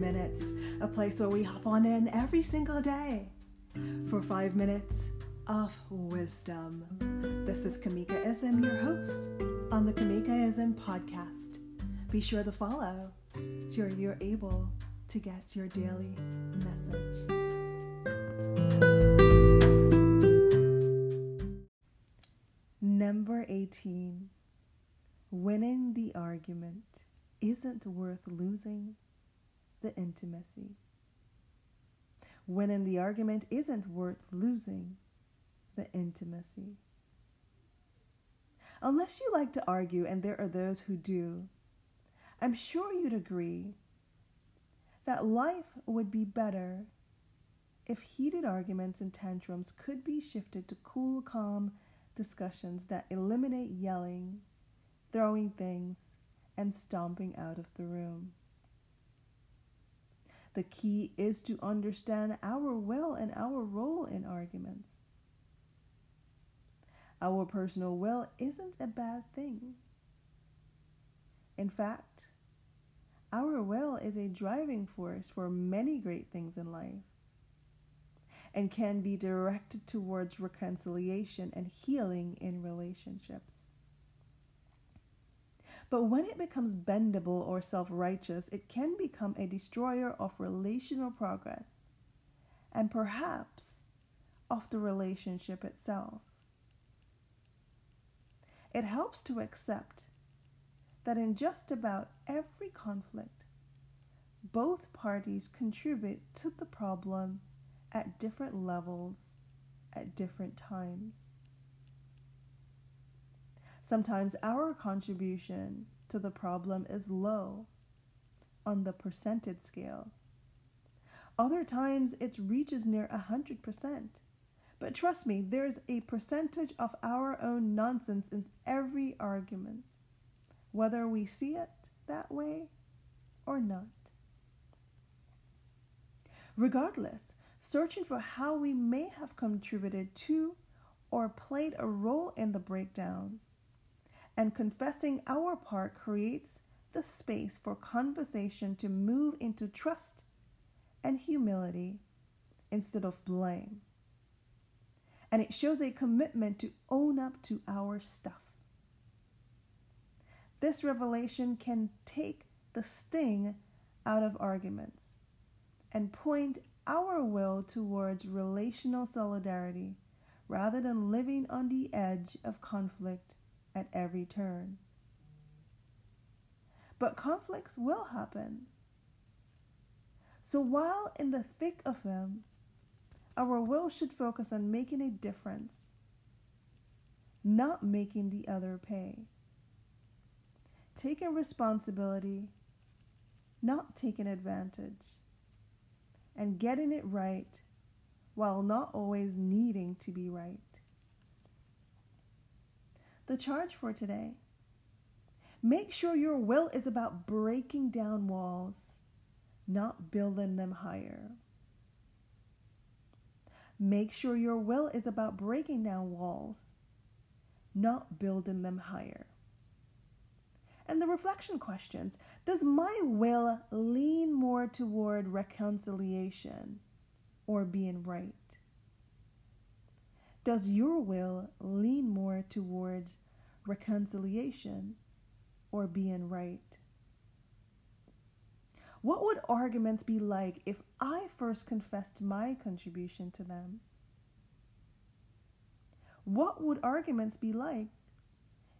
Minutes, a place where we hop on in every single day for five minutes of wisdom. This is Kamika Ism, your host on the Kamika Ism podcast. Be sure to follow so you're able to get your daily message. Number 18 Winning the argument isn't worth losing the intimacy. Winning the argument isn't worth losing the intimacy. Unless you like to argue, and there are those who do, I'm sure you'd agree that life would be better if heated arguments and tantrums could be shifted to cool, calm discussions that eliminate yelling, throwing things, and stomping out of the room. The key is to understand our will and our role in arguments. Our personal will isn't a bad thing. In fact, our will is a driving force for many great things in life and can be directed towards reconciliation and healing in relationships. But when it becomes bendable or self righteous, it can become a destroyer of relational progress and perhaps of the relationship itself. It helps to accept that in just about every conflict, both parties contribute to the problem at different levels at different times. Sometimes our contribution to the problem is low on the percentage scale. Other times it reaches near 100%. But trust me, there's a percentage of our own nonsense in every argument, whether we see it that way or not. Regardless, searching for how we may have contributed to or played a role in the breakdown and confessing our part creates the space for conversation to move into trust and humility instead of blame. And it shows a commitment to own up to our stuff. This revelation can take the sting out of arguments and point our will towards relational solidarity rather than living on the edge of conflict at every turn. But conflicts will happen. So while in the thick of them, our will should focus on making a difference, not making the other pay. Taking responsibility, not taking advantage, and getting it right while not always needing to be right. The charge for today make sure your will is about breaking down walls, not building them higher. Make sure your will is about breaking down walls, not building them higher. And the reflection questions Does my will lean more toward reconciliation or being right? Does your will lean more towards reconciliation or being right? What would arguments be like if I first confessed my contribution to them? What would arguments be like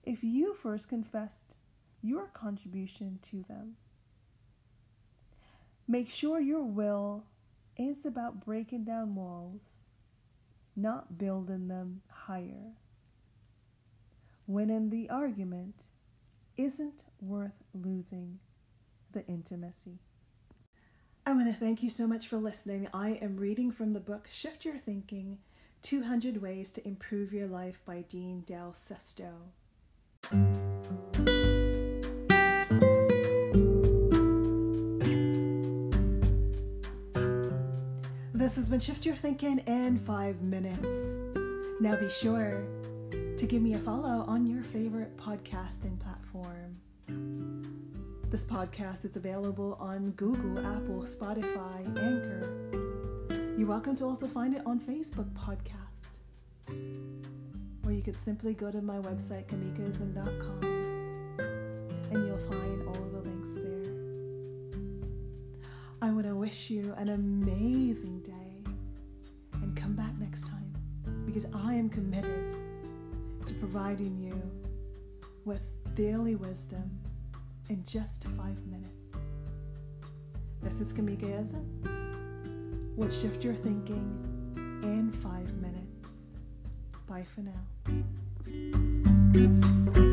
if you first confessed your contribution to them? Make sure your will is about breaking down walls not building them higher. Winning the argument isn't worth losing the intimacy. I want to thank you so much for listening. I am reading from the book Shift Your Thinking 200 Ways to Improve Your Life by Dean Del Sesto. This has been Shift Your Thinking in five minutes. Now be sure to give me a follow on your favorite podcasting platform. This podcast is available on Google, Apple, Spotify, Anchor. You're welcome to also find it on Facebook Podcast. Or you could simply go to my website, kamikaism.com, and you'll find wish you an amazing day and come back next time because I am committed to providing you with daily wisdom in just five minutes. This is Kamika Eza. What shift your thinking in five minutes. Bye for now.